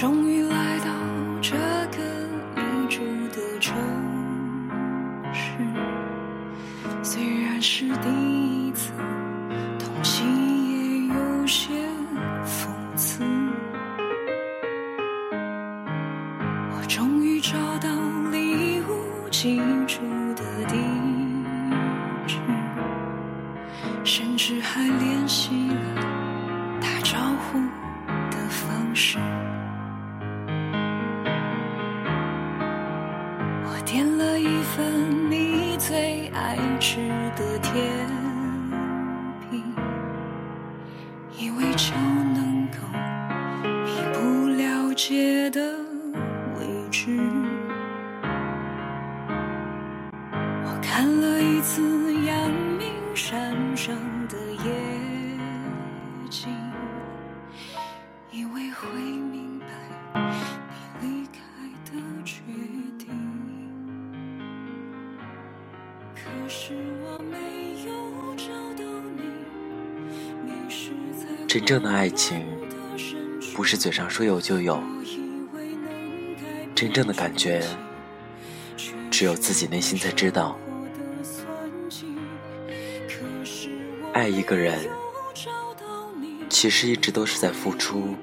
终于来到这个你住的城市，虽然是第一次，同情也有些讽刺。我终于找到礼物寄出的地址，甚至还联系了打招呼的方式。上的夜景，以为会明白你离开的决定。可是我没有找到你，迷失在真正的爱情不是嘴上说有就有，真正的感觉只有自己内心才知道。爱一个人，其实一直都是在付出，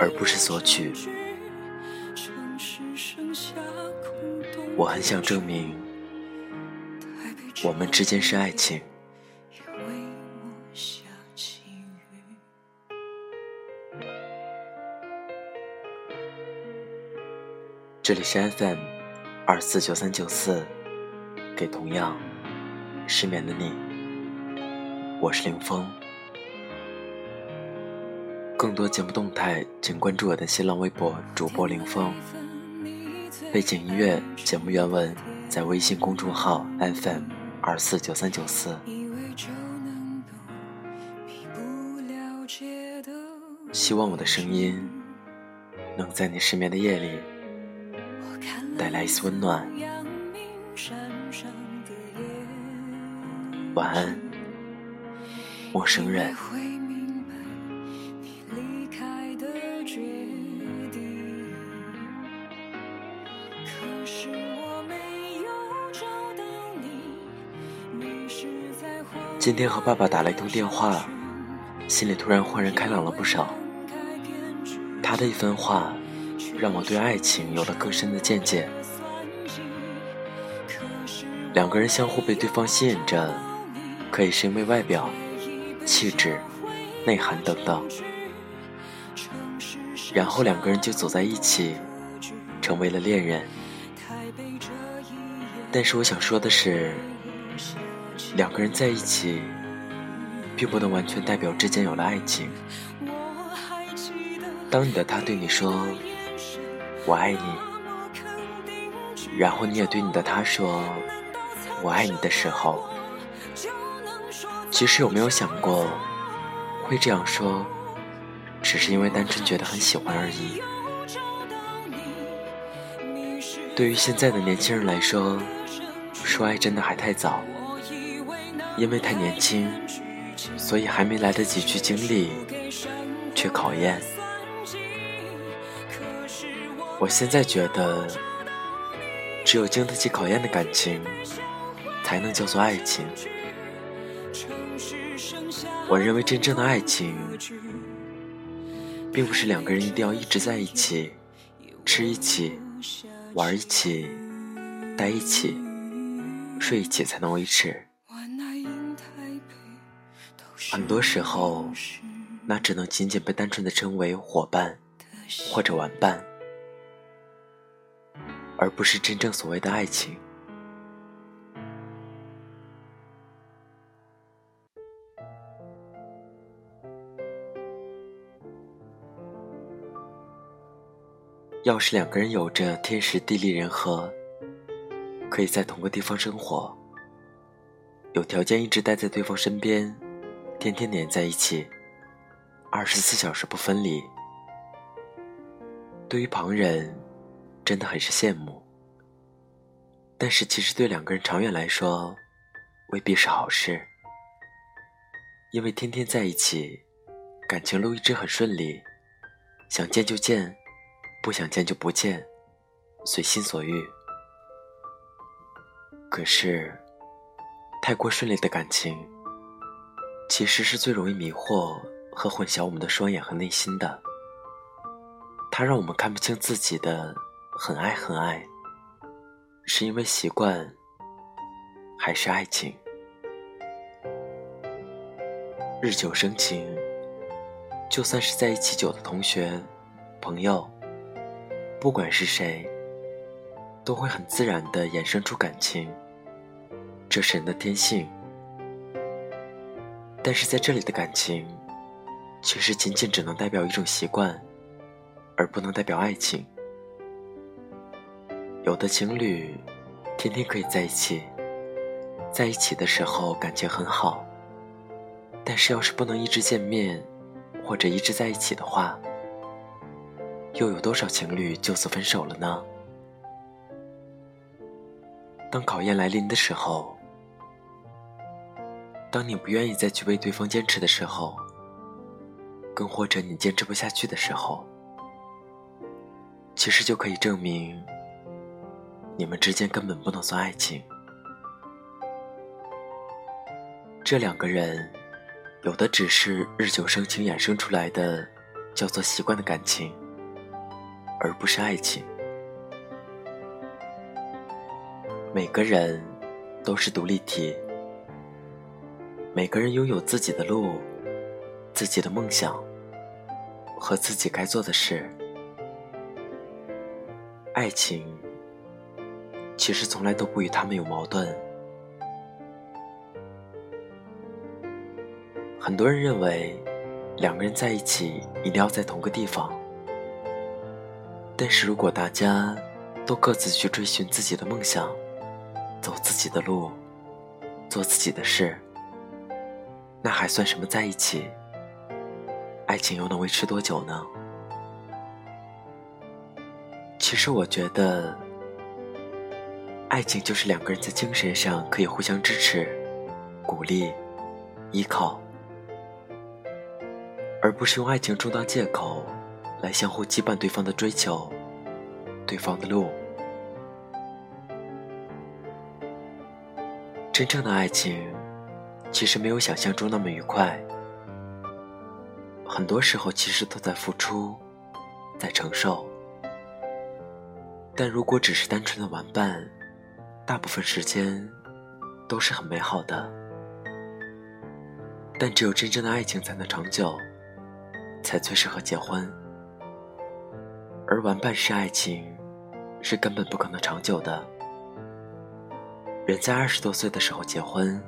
而不是索取。我很想证明，我们之间是爱情。这里是 FM 二四九三九四，给同样失眠的你，我是林峰。更多节目动态，请关注我的新浪微博主播林峰。背景音乐、节目原文在微信公众号 FM 二四九三九四。希望我的声音能在你失眠的夜里带来一丝温暖。晚安，陌生人。今天和爸爸打了一通电话，心里突然豁然开朗了不少。他的一番话，让我对爱情有了更深的见解。两个人相互被对方吸引着，可以是因为外表、气质、内涵等等，然后两个人就走在一起，成为了恋人。但是我想说的是。两个人在一起，并不能完全代表之间有了爱情。当你的他对你说“我爱你”，然后你也对你的他说“我爱你”的时候，其实有没有想过，会这样说，只是因为单纯觉得很喜欢而已。对于现在的年轻人来说，说爱真的还太早。因为太年轻，所以还没来得及去经历，去考验。我现在觉得，只有经得起考验的感情，才能叫做爱情。我认为真正的爱情，并不是两个人一定要一直在一起，吃一起，玩一起，待一起，睡一起才能维持。很多时候，那只能仅仅被单纯的称为伙伴或者玩伴，而不是真正所谓的爱情。要是两个人有着天时地利人和，可以在同个地方生活，有条件一直待在对方身边。天天黏在一起，二十四小时不分离。对于旁人，真的很是羡慕。但是其实对两个人长远来说，未必是好事。因为天天在一起，感情路一直很顺利，想见就见，不想见就不见，随心所欲。可是，太过顺利的感情，其实是最容易迷惑和混淆我们的双眼和内心的。它让我们看不清自己的很爱很爱，是因为习惯，还是爱情？日久生情，就算是在一起久的同学、朋友，不管是谁，都会很自然的衍生出感情，这是人的天性。但是在这里的感情，其实仅仅只能代表一种习惯，而不能代表爱情。有的情侣，天天可以在一起，在一起的时候感情很好。但是，要是不能一直见面，或者一直在一起的话，又有多少情侣就此分手了呢？当考验来临的时候，当你不愿意再去为对方坚持的时候，更或者你坚持不下去的时候，其实就可以证明，你们之间根本不能算爱情。这两个人。有的只是日久生情衍生出来的，叫做习惯的感情，而不是爱情。每个人都是独立体，每个人拥有自己的路、自己的梦想和自己该做的事。爱情其实从来都不与他们有矛盾。很多人认为，两个人在一起一定要在同个地方。但是如果大家都各自去追寻自己的梦想，走自己的路，做自己的事，那还算什么在一起？爱情又能维持多久呢？其实我觉得，爱情就是两个人在精神上可以互相支持、鼓励、依靠。而不是用爱情充当借口，来相互羁绊对方的追求，对方的路。真正的爱情，其实没有想象中那么愉快。很多时候，其实都在付出，在承受。但如果只是单纯的玩伴，大部分时间都是很美好的。但只有真正的爱情才能长久。才最适合结婚，而玩伴式爱情是根本不可能长久的。人在二十多岁的时候结婚，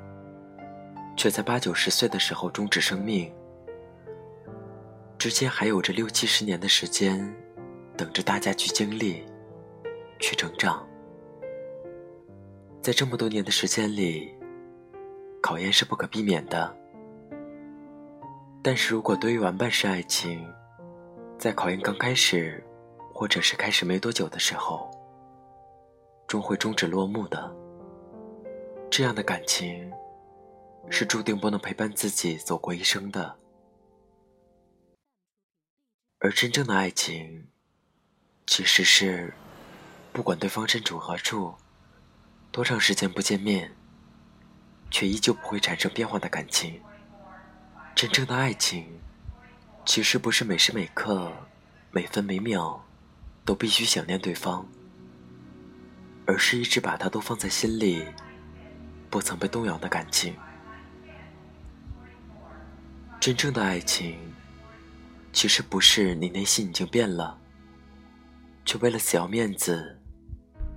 却在八九十岁的时候终止生命，之间还有着六七十年的时间，等着大家去经历、去成长。在这么多年的时间里，考验是不可避免的。但是如果对于玩伴式爱情，在考验刚开始，或者是开始没多久的时候，终会终止落幕的，这样的感情，是注定不能陪伴自己走过一生的。而真正的爱情，其实是，不管对方身处何处，多长时间不见面，却依旧不会产生变化的感情。真正的爱情，其实不是每时每刻、每分每秒都必须想念对方，而是一直把他都放在心里，不曾被动摇的感情。真正的爱情，其实不是你内心已经变了，却为了死要面子，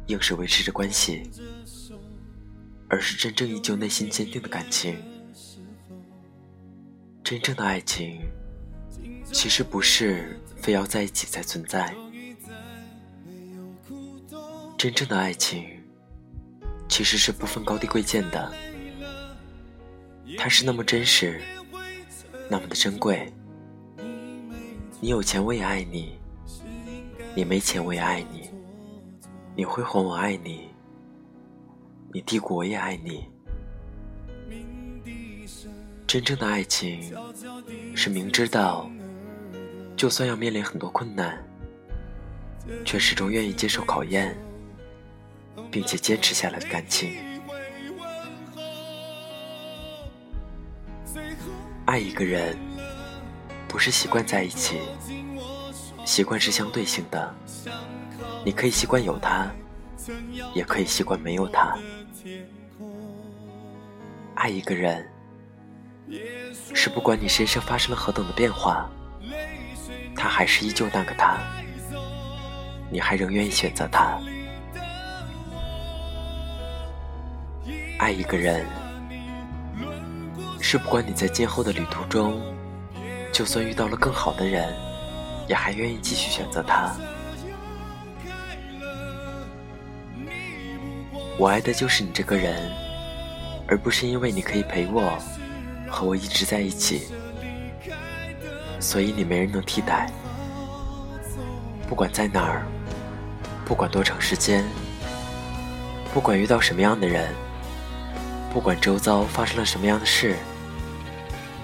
硬是维持着关系，而是真正依旧内心坚定的感情。真正的爱情，其实不是非要在一起才存在。真正的爱情，其实是不分高低贵贱的。它是那么真实，那么的珍贵。你有钱我也爱你，你没钱我也爱你，你辉煌我爱你，你低谷我也爱你。真正的爱情，是明知道就算要面临很多困难，却始终愿意接受考验，并且坚持下来的感情。爱一个人，不是习惯在一起，习惯是相对性的。你可以习惯有他，也可以习惯没有他。爱一个人，是不管你身上发生了何等的变化，他还是依旧那个他，你还仍愿意选择他。爱一个人，是不管你在今后的旅途中，就算遇到了更好的人，也还愿意继续选择他。我爱的就是你这个人，而不是因为你可以陪我，和我一直在一起，所以你没人能替代。不管在哪儿，不管多长时间，不管遇到什么样的人，不管周遭发生了什么样的事，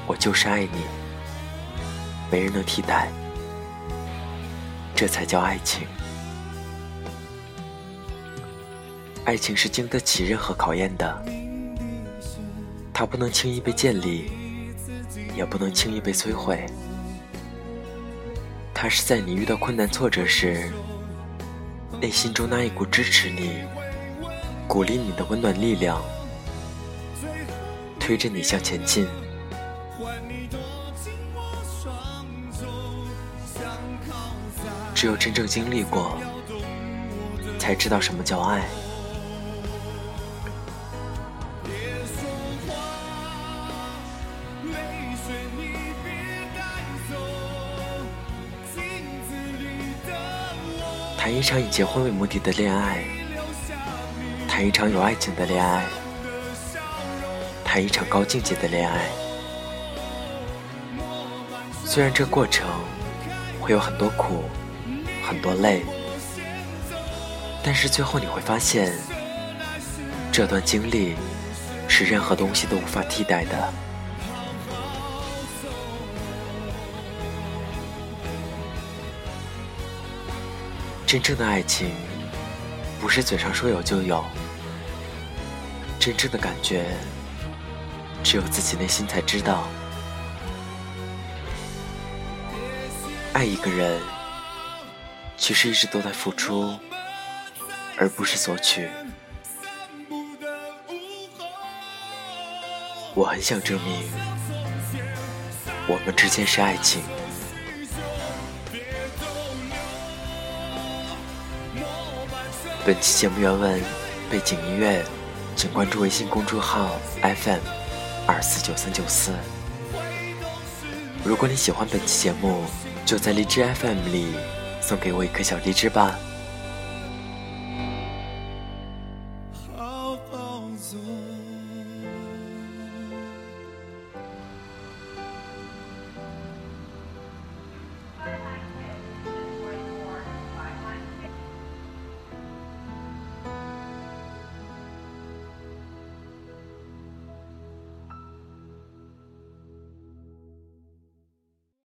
我就是爱你，没人能替代，这才叫爱情。爱情是经得起任何考验的，它不能轻易被建立，也不能轻易被摧毁。它是在你遇到困难挫折时，内心中那一股支持你、鼓励你的温暖力量，推着你向前进。只有真正经历过，才知道什么叫爱。谈一场以结婚为目的的恋爱，谈一场有爱情的恋爱，谈一场高境界的恋爱。虽然这过程会有很多苦，很多累，但是最后你会发现，这段经历是任何东西都无法替代的。真正的爱情，不是嘴上说有就有，真正的感觉，只有自己内心才知道。爱一个人，其实一直都在付出，而不是索取。我很想证明，我们之间是爱情。本期节目原文、背景音乐，请关注微信公众号 FM 二四九三九四。如果你喜欢本期节目，就在荔枝 FM 里送给我一颗小荔枝吧。